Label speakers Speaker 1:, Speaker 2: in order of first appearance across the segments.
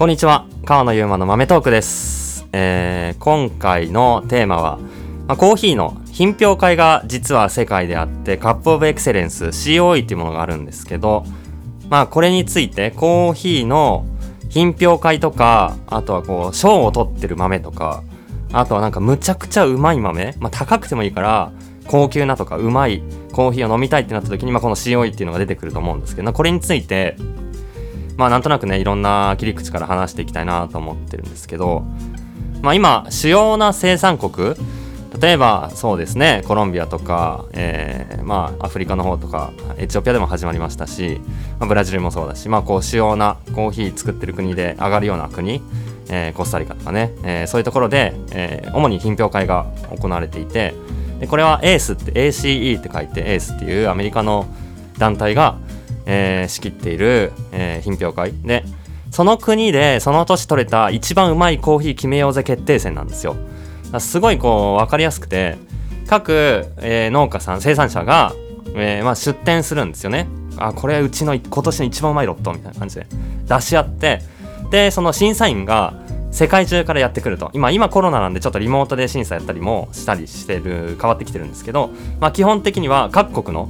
Speaker 1: こんにちは。川野ゆうまの豆トークです、えー今回のテーマは、まあ、コーヒーの品評会が実は世界であってカップオブエクセレンス COE っていうものがあるんですけどまあこれについてコーヒーの品評会とかあとはこう賞を取ってる豆とかあとはなんかむちゃくちゃうまい豆、まあ、高くてもいいから高級なとかうまいコーヒーを飲みたいってなった時に、まあ、この COE っていうのが出てくると思うんですけどこれについてまあなんとなくねいろんな切り口から話していきたいなと思ってるんですけどまあ今主要な生産国例えばそうですねコロンビアとか、えーまあアフリカの方とかエチオピアでも始まりましたし、まあ、ブラジルもそうだしまあこう主要なコーヒー作ってる国で上がるような国、えーコスタリカとかね、えーそういうところで、えー主に品評会が行われていてでこれは ACE って ACE って書いて ACE っていうアメリカの団体が、えー仕切っている、えー品評会。でその国でその年取れた一番うまいコーヒー決めようぜ決定戦なんですよ。すごいこう分かりやすくて各、えー農家さん生産者が、えーまあ、出店するんですよね。あこれうちの今年の一番うまいロットみたいな感じで出し合ってでその審査員が世界中からやってくると。今今コロナなんでちょっとリモートで審査やったりもしたりしてる変わってきてるんですけど、まあ、基本的には各国の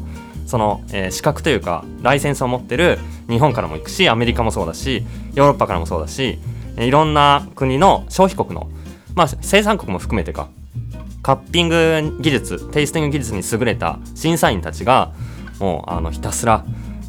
Speaker 1: その、えー資格というかライセンスを持ってる日本からも行くしアメリカもそうだしヨーロッパからもそうだし、いろんな国の消費国の、まあ、生産国も含めてかカッピング技術テイスティング技術に優れた審査員たちがもうあのひたすら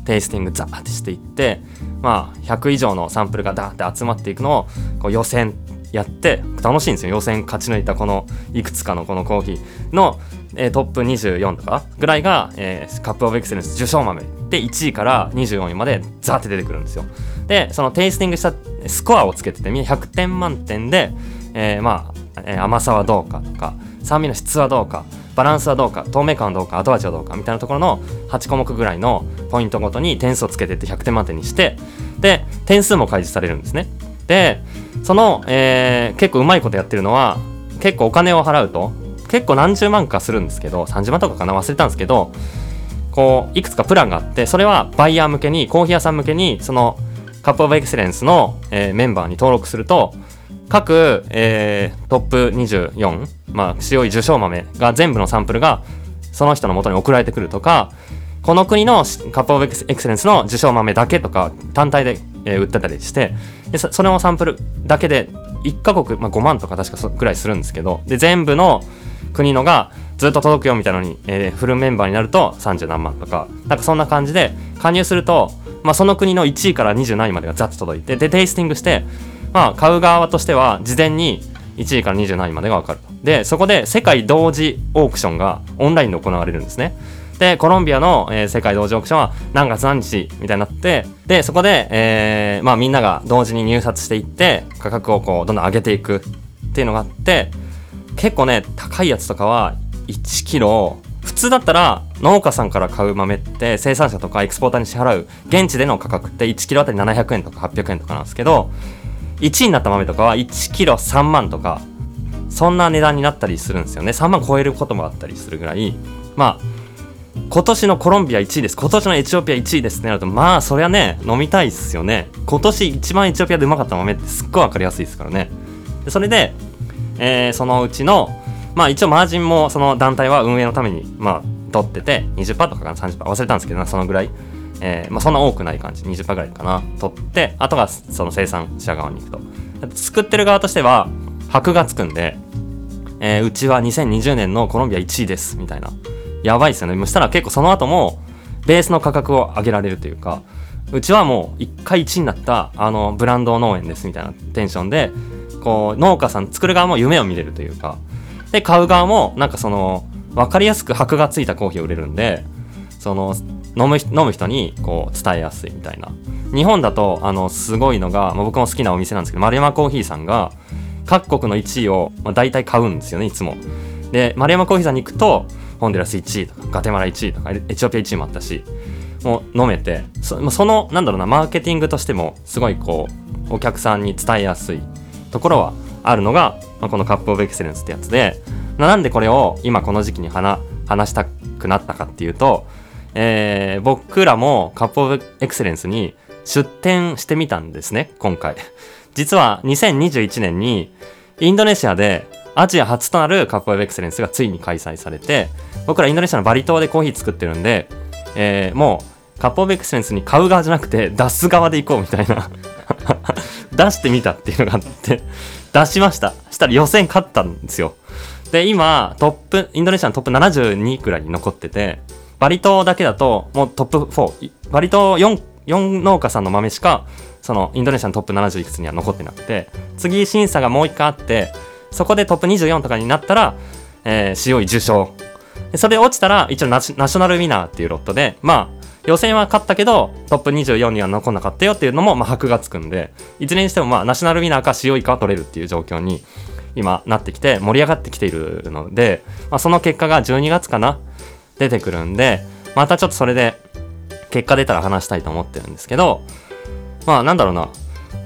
Speaker 1: テイスティングザーってしていってまあ100以上のサンプルがダーって集まっていくのをこう予選やって楽しいんですよ。予選勝ち抜いたこのいくつかのこのコーヒーの、えートップ24とかぐらいが、えーカップオブエクセレンス受賞豆。で1位から24位までザーって出てくるんですよ。でそのテイスティングしたスコアをつけててみんな100点満点で、えーまあ、えー甘さはどうかとか酸味の質はどうかバランスはどうか透明感はどうか後味はどうかみたいなところの8項目ぐらいのポイントごとに点数をつけてって100点満点にしてで点数も開示されるんですね。でその、えー結構うまいことやってるのは結構お金を払うと結構何十万かするんですけど30万とかかな忘れたんですけどこういくつかプランがあってそれはバイヤー向けにコーヒー屋さん向けにそのカップオブエクセレンスの、えーメンバーに登録すると各、えートップ24、まあ、強い受賞豆が全部のサンプルがその人の元に送られてくるとかこの国のカップオブエクセレンスの受賞豆だけとか単体で、えー売ってたりしてでそれのサンプルだけで1カ国、まあ、5万とか確かそぐらいするんですけどで全部の国のがずっと届くよみたいなのに、えーフルメンバーになると30何万とかなんかそんな感じで加入すると、まあ、その国の1位から20何位までがざっと届いてでテイスティングして、まあ、買う側としては事前に1位から20何位までが分かると。でそこで世界同時オークションがオンラインで行われるんですね。でコロンビアの、えー世界同時オークションは何月何日みたいになってでそこで、えーまあ、みんなが同時に入札していって価格をこうどんどん上げていくっていうのがあって結構ね高いやつとかは1キロ。普通だったら農家さんから買う豆って生産者とかエクスポーターに支払う現地での価格って1キロあたり700円とか800円とかなんですけど1位になった豆とかは1キロ3万とかそんな値段になったりするんですよね。3万超えることもあったりするぐらい。まあ今年のコロンビア1位です。今年のエチオピア1位ですってなるとまあそりゃね飲みたいっすよね。今年一番エチオピアでうまかった豆ってすっごい分かりやすいですからね。それで、えーそのうちのまあ一応マージンもその団体は運営のためにまあ取ってて20%とかかな30%忘れたんですけどそのぐらい、えーまあ、そんな多くない感じ。20%ぐらいかな取ってあとがその生産者側に行くと。作ってる側としては箔がつくんでえーうちは2020年のコロンビア1位ですみたいな。やばいですよね。そしたら結構その後もベースの価格を上げられるというかうちはもう1回1位になったあのブランド農園ですみたいなテンションでこう農家さん作る側も夢を見れるというか。で買う側もなんかその分かりやすく箔がついたコーヒーを売れるんでその飲む飲む人にこう伝えやすいみたいな。日本だとあのすごいのが、まあ僕も好きなお店なんですけど丸山コーヒーさんが各国の1位を、まあ、大体買うんですよねいつも。で丸山コーヒーさんに行くとホンデラス1位とかガテマラ1位とかエチオピア1位もあったしもう飲めて。そそのなんだろうなマーケティングとしてもすごいこうお客さんに伝えやすい。ところはあるのが、まあ、このカップオブエクセレンスってやつでなんでこれを今この時期に話話したくなったかっていうと、えー僕らもカップオブエクセレンスに出展してみたんですね今回。実は2021年にインドネシアでアジア初となるカップオブエクセレンスがついに開催されて僕らインドネシアのバリ島でコーヒー作ってるんで、えー、もうカップオブエクセレンスに買う側じゃなくて出す側で行こうみたいな。出してみたっていうのがあって 出しました。したら予選勝ったんですよ。で今トップインドネシアのトップ72くらいに残っててバリ島だけだともうトップ4バリ島 4, 4農家さんの豆しかそのインドネシアのトップ70いくつには残ってなくて次審査がもう一回あってそこでトップ24とかになったら、えー、CO 受賞。それで落ちたら一応ナショナルウィナーっていうロットでまあ予選は勝ったけどトップ24には残んなかったよっていうのもまあ箔がつくんでいずれにしてもまあナショナルウィナーか COE かは取れるっていう状況に今なってきて盛り上がってきているので、まあ、その結果が12月かな出てくるんでまたちょっとそれで結果出たら話したいと思ってるんですけどまあなんだろうな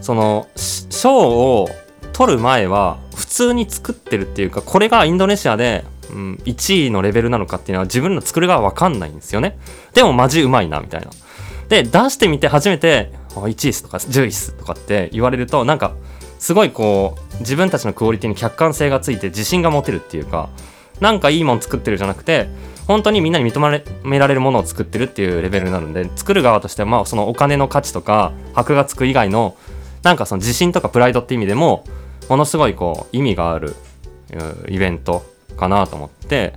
Speaker 1: その賞を取る前は普通に作ってるっていうかこれがインドネシアで、うん、1位のレベルなのかっていうのは自分の作る側わかんないんですよね。でもマジうまいなみたいな。で出してみて初めて1位っすとか10位っすとかって言われるとなんかすごいこう自分たちのクオリティに客観性がついて自信が持てるっていうかなんかいいもん作ってるじゃなくて本当にみんなに認められるものを作ってるっていうレベルになるんで作る側としてはまあそのお金の価値とか箔がつく以外のなんかその自信とかプライドって意味でもものすごいこう意味があるイベント。かなと思って。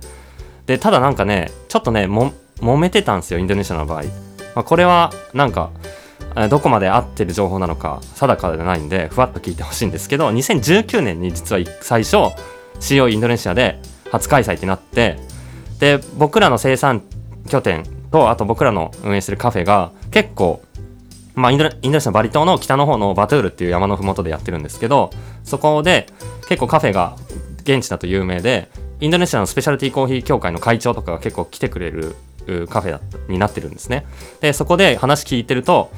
Speaker 1: でただなんかねちょっとねも揉めてたんですよインドネシアの場合、まあ、これはなんかどこまで合ってる情報なのか定かではないんでふわっと聞いてほしいんですけど2019年に実は最初 CO インドネシアで初開催ってなってで僕らの生産拠点とあと僕らの運営してるカフェが結構まあ、インドネシアのバリ島の北の方のバトゥールっていう山の麓でやってるんですけどそこで結構カフェが現地だと有名でインドネシアのスペシャルティーコーヒー協会の会長とかが結構来てくれるカフェになってるんですねでそこで話聞いてると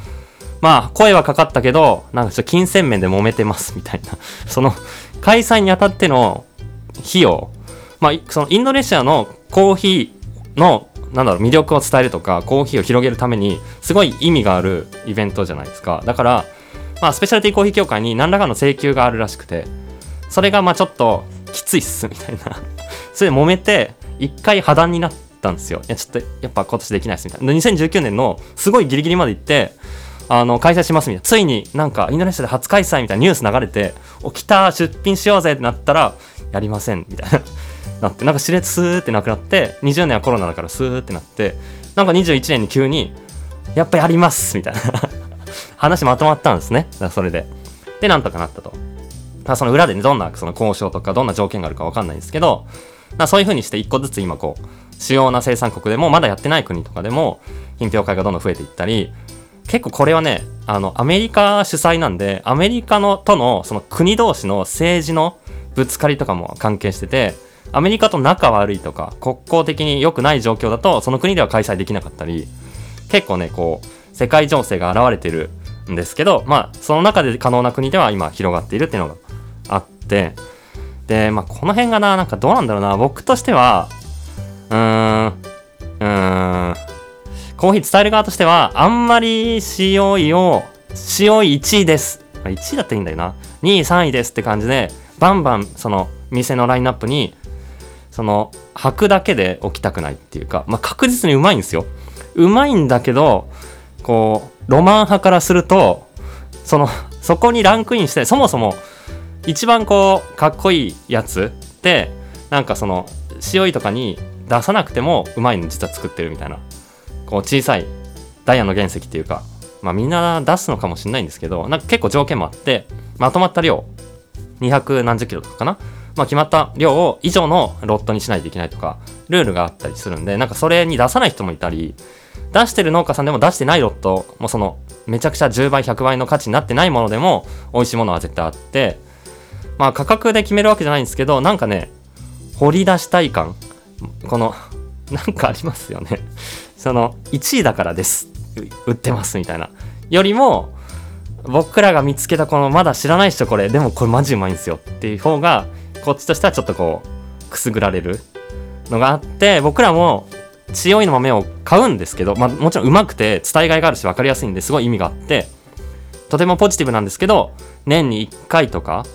Speaker 1: まあ声はかかったけどなんかちょっと金銭面で揉めてますみたいな その開催にあたっての費用まあそのインドネシアのコーヒーのなんだろう、魅力を伝えるとか、コーヒーを広げるために、すごい意味があるイベントじゃないですか。だから、まあ、スペシャルティーコーヒー協会に何らかの請求があるらしくて、それがまあちょっときついっす、みたいな。それで揉めて、一回破談になったんですよ。いや、ちょっと、やっぱ今年できないっす、みたいな。2019年のすごいギリギリまで行って、あの、開催しますみたいな。ついになんかインドネシアで初開催みたいなニュース流れて、お、来た、出品しようぜってなったら、やりません、みたいな。なって、なんか熾烈スーってなくなって、20年はコロナだからスーってなって、なんか21年に急に、やっぱやりますみたいな 話まとまったんですね。それで。で、なんとかなったと。ただその裏でね、どんなその交渉とか、どんな条件があるかわかんないんですけど、そういう風にして一個ずつ今こう、主要な生産国でも、まだやってない国とかでも、品評会がどんどん増えていったり、結構これはね、あの、アメリカ主催なんで、アメリカのとの、その国同士の政治のぶつかりとかも関係してて、アメリカと仲悪いとか、国交的に良くない状況だと、その国では開催できなかったり、結構ね、こう、世界情勢が現れてるんですけど、まあ、その中で可能な国では今広がっているっていうのがあって、で、まあ、この辺がな、なんかどうなんだろうな、僕としては、うーん、うーん、コーヒー伝える側としては、あんまり COE を、COE1 位です。1位だったらいいんだよな。2位、3位ですって感じで、バンバン、その、店のラインナップにその履くだけで置きたくないっていうか、まあ、確実にうまいんですようまいんだけどこうロマン派からするとそのそこにランクインしてそもそも一番こうかっこいいやつってなんかその塩とかに出さなくてもうまいの実は作ってるみたいな。こう小さいダイヤの原石っていうか。まあみんな出すのかもしれないんですけどなんか結構条件もあってまとまった量。200何十キロとかかな。まあ、決まった量を以上のロットにしないといけないとか、ルールがあったりするんで、なんかそれに出さない人もいたり、出してる農家さんでも出してないロット、もその、めちゃくちゃ10倍、100倍の価値になってないものでも、美味しいものは絶対あって、まあ価格で決めるわけじゃないんですけど、なんかね、掘り出したい感、この、なんかありますよね。その、1位だからです。売ってますみたいな。よりも、僕らが見つけたこのまだ知らない人これでもこれマジうまいんですよっていう方がこっちとしてはちょっとこうくすぐられるのがあって僕らも強いの豆を買うんですけど、まあ、もちろんうまくて伝えがいがあるし分かりやすいんですごい意味があってとてもポジティブなんですけど年に1回とか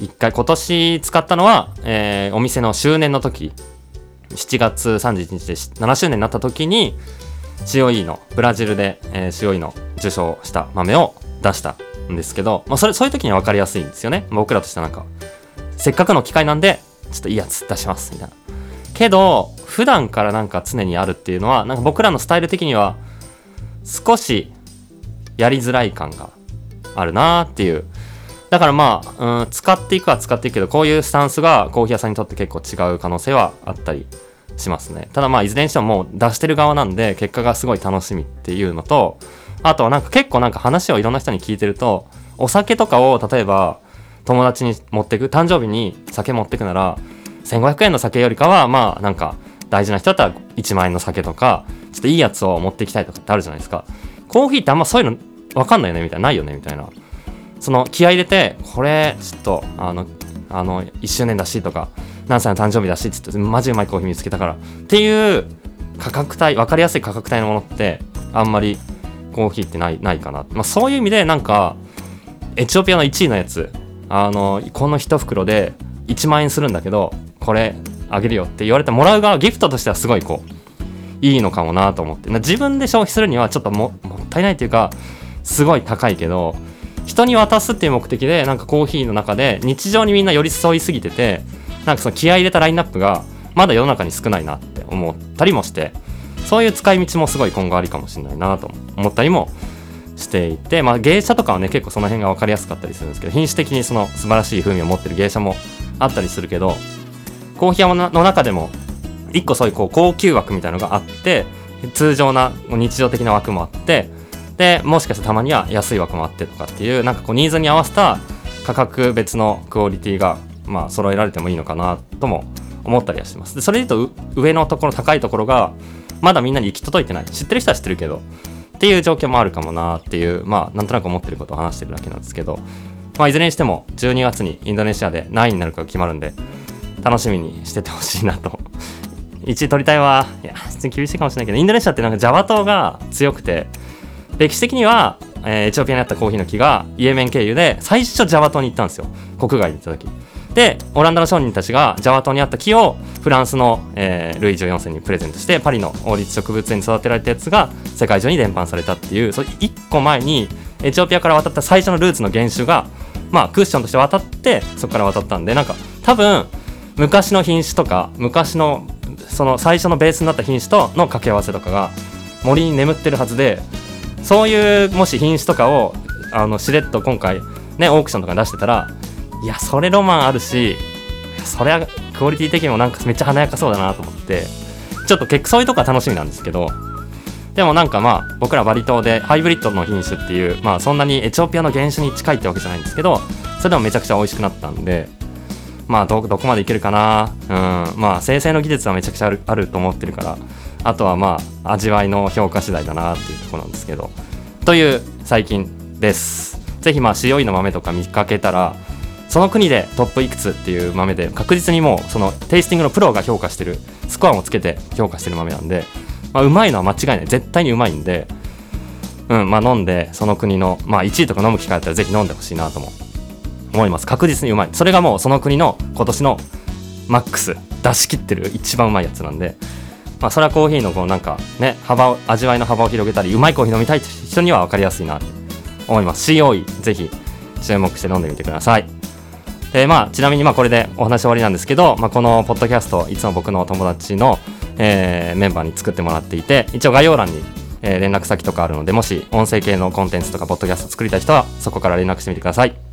Speaker 1: 1回今年使ったのは、えー、お店の周年の時7月31日で7周年になった時に COE のブラジルで、えー、COE の受賞した豆を出したんですけど、まあ、それそういう時には分かりやすいんですよね。僕らとしてはなんかせっかくの機会なんでちょっといいやつ出しますみたいな。けど普段からなんか常にあるっていうのはなんか僕らのスタイル的には少しやりづらい感があるなっていうだからまあ、うん、使っていくは使っていくけどこういうスタンスがコーヒー屋さんにとって結構違う可能性はあったりしますね。ただまあいずれにしてももう出してる側なんで結果がすごい楽しみっていうのとあとはなんか結構なんか話をいろんな人に聞いてるとお酒とかを例えば友達に持ってく誕生日に酒持ってくなら1500円の酒よりかはまあなんか大事な人だったら1万円の酒とかちょっといいやつを持っていきたいとかってあるじゃないですか。コーヒーってあんまそういうの分かんないよねみたいな。ないよねみたいな。その気合い入れてこれちょっとあのあの1周年だしとか何歳の誕生日だしっつってマジうまいコーヒー見つけたからっていう価格帯分かりやすい価格帯のものってあんまりコーヒーってないないかな、まあ、そういう意味でなんかエチオピアの1位のやつあのこの1袋で1万円するんだけどこれあげるよって言われてもらう側ギフトとしてはすごいこういいのかもなと思って。自分で消費するにはちょっとももったいないというかすごい高いけど人に渡すっていう目的でなんかコーヒーの中で日常にみんな寄り添いすぎててなんかその気合い入れたラインナップがまだ世の中に少ないなって思ったりもしてそういう使い道もすごい今後ありかもしれないなと思ったりもしていて、まあ、芸者とかはね結構その辺が分かりやすかったりするんですけど品種的にその素晴らしい風味を持ってる芸者もあったりするけどコーヒー屋の中でも一個そういうこう高級枠みたいなのがあって通常な日常的な枠もあってでもしかしたらたまには安い枠もあってとかっていうなんかこうニーズに合わせた価格別のクオリティがまあ揃えられてもいいのかなとも思ったりはします。でそれで言うと上のところ高いところがまだみんなに行き届いてない知ってる人は知ってるけどっていう状況もあるかもなっていうまあなんとなく思ってることを話してるだけなんですけどまあいずれにしても12月にインドネシアで何位になるかが決まるんで楽しみにしててほしいなと。1位取りたいわ。いや厳しいかもしれないけどインドネシアってなんかジャワ島が強くて歴史的には、えー、エチオピアにあったコーヒーの木がイエメン経由で最初ジャワ島に行ったんですよ。国外に行った時。でオランダの商人たちがジャワ島にあった木をフランスの、えー、ルイ14世にプレゼントしてパリの王立植物園に育てられたやつが世界中に伝播されたっていうそ1個前にエチオピアから渡った最初のルーツの原種がまあクッションとして渡ってそこから渡ったんでなんか多分昔の品種とか昔のその最初のベースになった品種との掛け合わせとかが森に眠ってるはずでそういうもし品種とかをあのしれっと今回ねオークションとか出してたらいやそれロマンあるしそれはクオリティ的にもなんかめっちゃ華やかそうだなと思ってちょっと結構そういうとこは楽しみなんですけどでもなんかまあ僕らバリ島でハイブリッドの品種っていうまあそんなにエチオピアの原種に近いってわけじゃないんですけどそれでもめちゃくちゃ美味しくなったんでまあどこまでいけるかなうんまあ生成の技術はめちゃくちゃあるあると思ってるからあとはまあ味わいの評価次第だなっていうとこなんですけど。という最近です。ぜひまあ塩いの豆とか見かけたらその国でトップいくつっていう豆で確実にもうそのテイスティングのプロが評価してるスコアもつけて評価してる豆なんで、まあ、うまいのは間違いない。絶対にうまいんでうんまあ飲んでその国のまあ1位とか飲む機会あったらぜひ飲んでほしいなとも思います。確実にうまい。それがもうその国の今年のマックス出し切ってる一番うまいやつなんでまあそれはコーヒーのこうなんかね幅を味わいの幅を広げたりうまいコーヒー飲みたい人には分かりやすいなと思います。COE ぜひ注目して飲んでみてください。えー、まあちなみにまあこれでお話終わりなんですけど、まあ、このポッドキャストいつも僕の友達の、えー、メンバーに作ってもらっていて一応概要欄に、えー、連絡先とかあるのでもし音声系のコンテンツとかポッドキャスト作りたい人はそこから連絡してみてください。